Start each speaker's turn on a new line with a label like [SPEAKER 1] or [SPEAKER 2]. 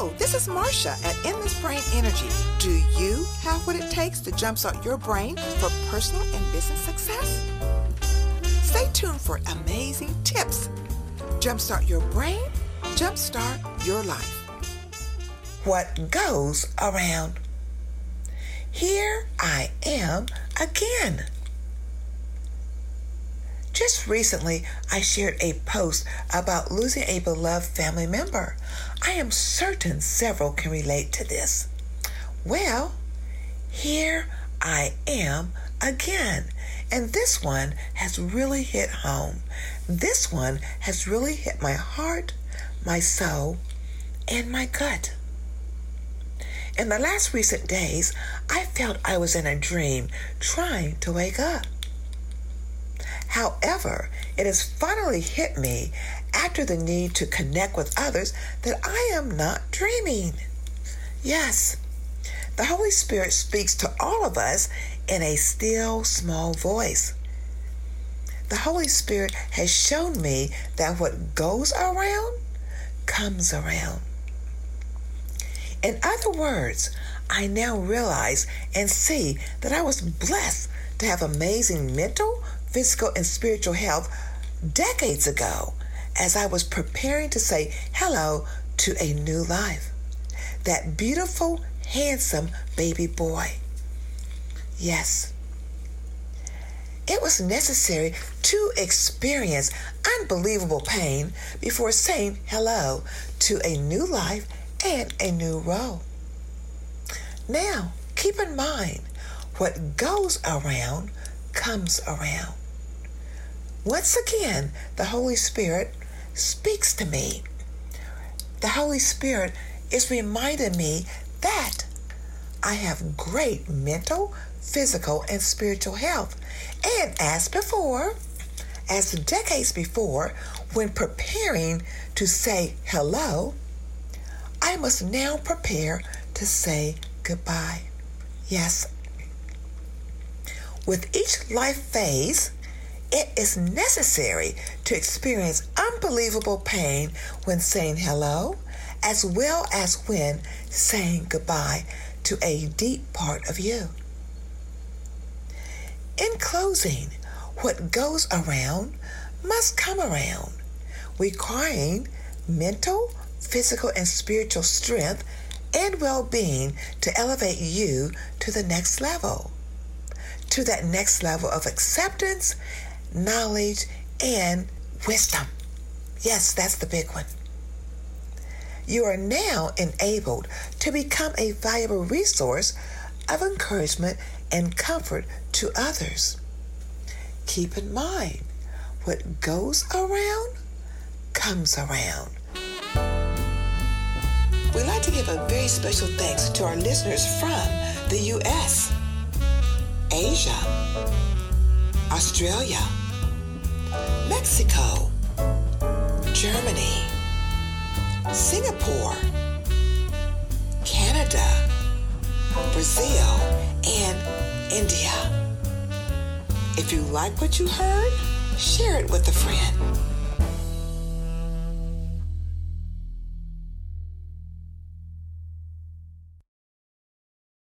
[SPEAKER 1] Hello, this is Marsha at Endless Brain Energy. Do you have what it takes to jumpstart your brain for personal and business success? Stay tuned for amazing tips. Jumpstart your brain, jumpstart your life.
[SPEAKER 2] What goes around? Here I am again. Just recently, I shared a post about losing a beloved family member. I am certain several can relate to this. Well, here I am again. And this one has really hit home. This one has really hit my heart, my soul, and my gut. In the last recent days, I felt I was in a dream trying to wake up. However, it has finally hit me after the need to connect with others that I am not dreaming. Yes, the Holy Spirit speaks to all of us in a still small voice. The Holy Spirit has shown me that what goes around comes around. In other words, I now realize and see that I was blessed to have amazing mental, physical, and spiritual health decades ago as I was preparing to say hello to a new life. That beautiful, handsome baby boy. Yes. It was necessary to experience unbelievable pain before saying hello to a new life and a new role. Now, keep in mind, what goes around comes around. Once again, the Holy Spirit speaks to me. The Holy Spirit is reminding me that I have great mental, physical, and spiritual health. And as before, as decades before, when preparing to say hello, I must now prepare to say goodbye. Yes. With each life phase, it is necessary to experience unbelievable pain when saying hello, as well as when saying goodbye to a deep part of you. In closing, what goes around must come around, requiring mental, physical, and spiritual strength and well being to elevate you to the next level, to that next level of acceptance knowledge, and wisdom. Yes, that's the big one. You are now enabled to become a valuable resource of encouragement and comfort to others. Keep in mind, what goes around comes around. We'd like to give a very special thanks to our listeners from the U.S., Asia, Australia, Mexico, Germany, Singapore, Canada, Brazil, and India. If you like what you heard, share it with a friend.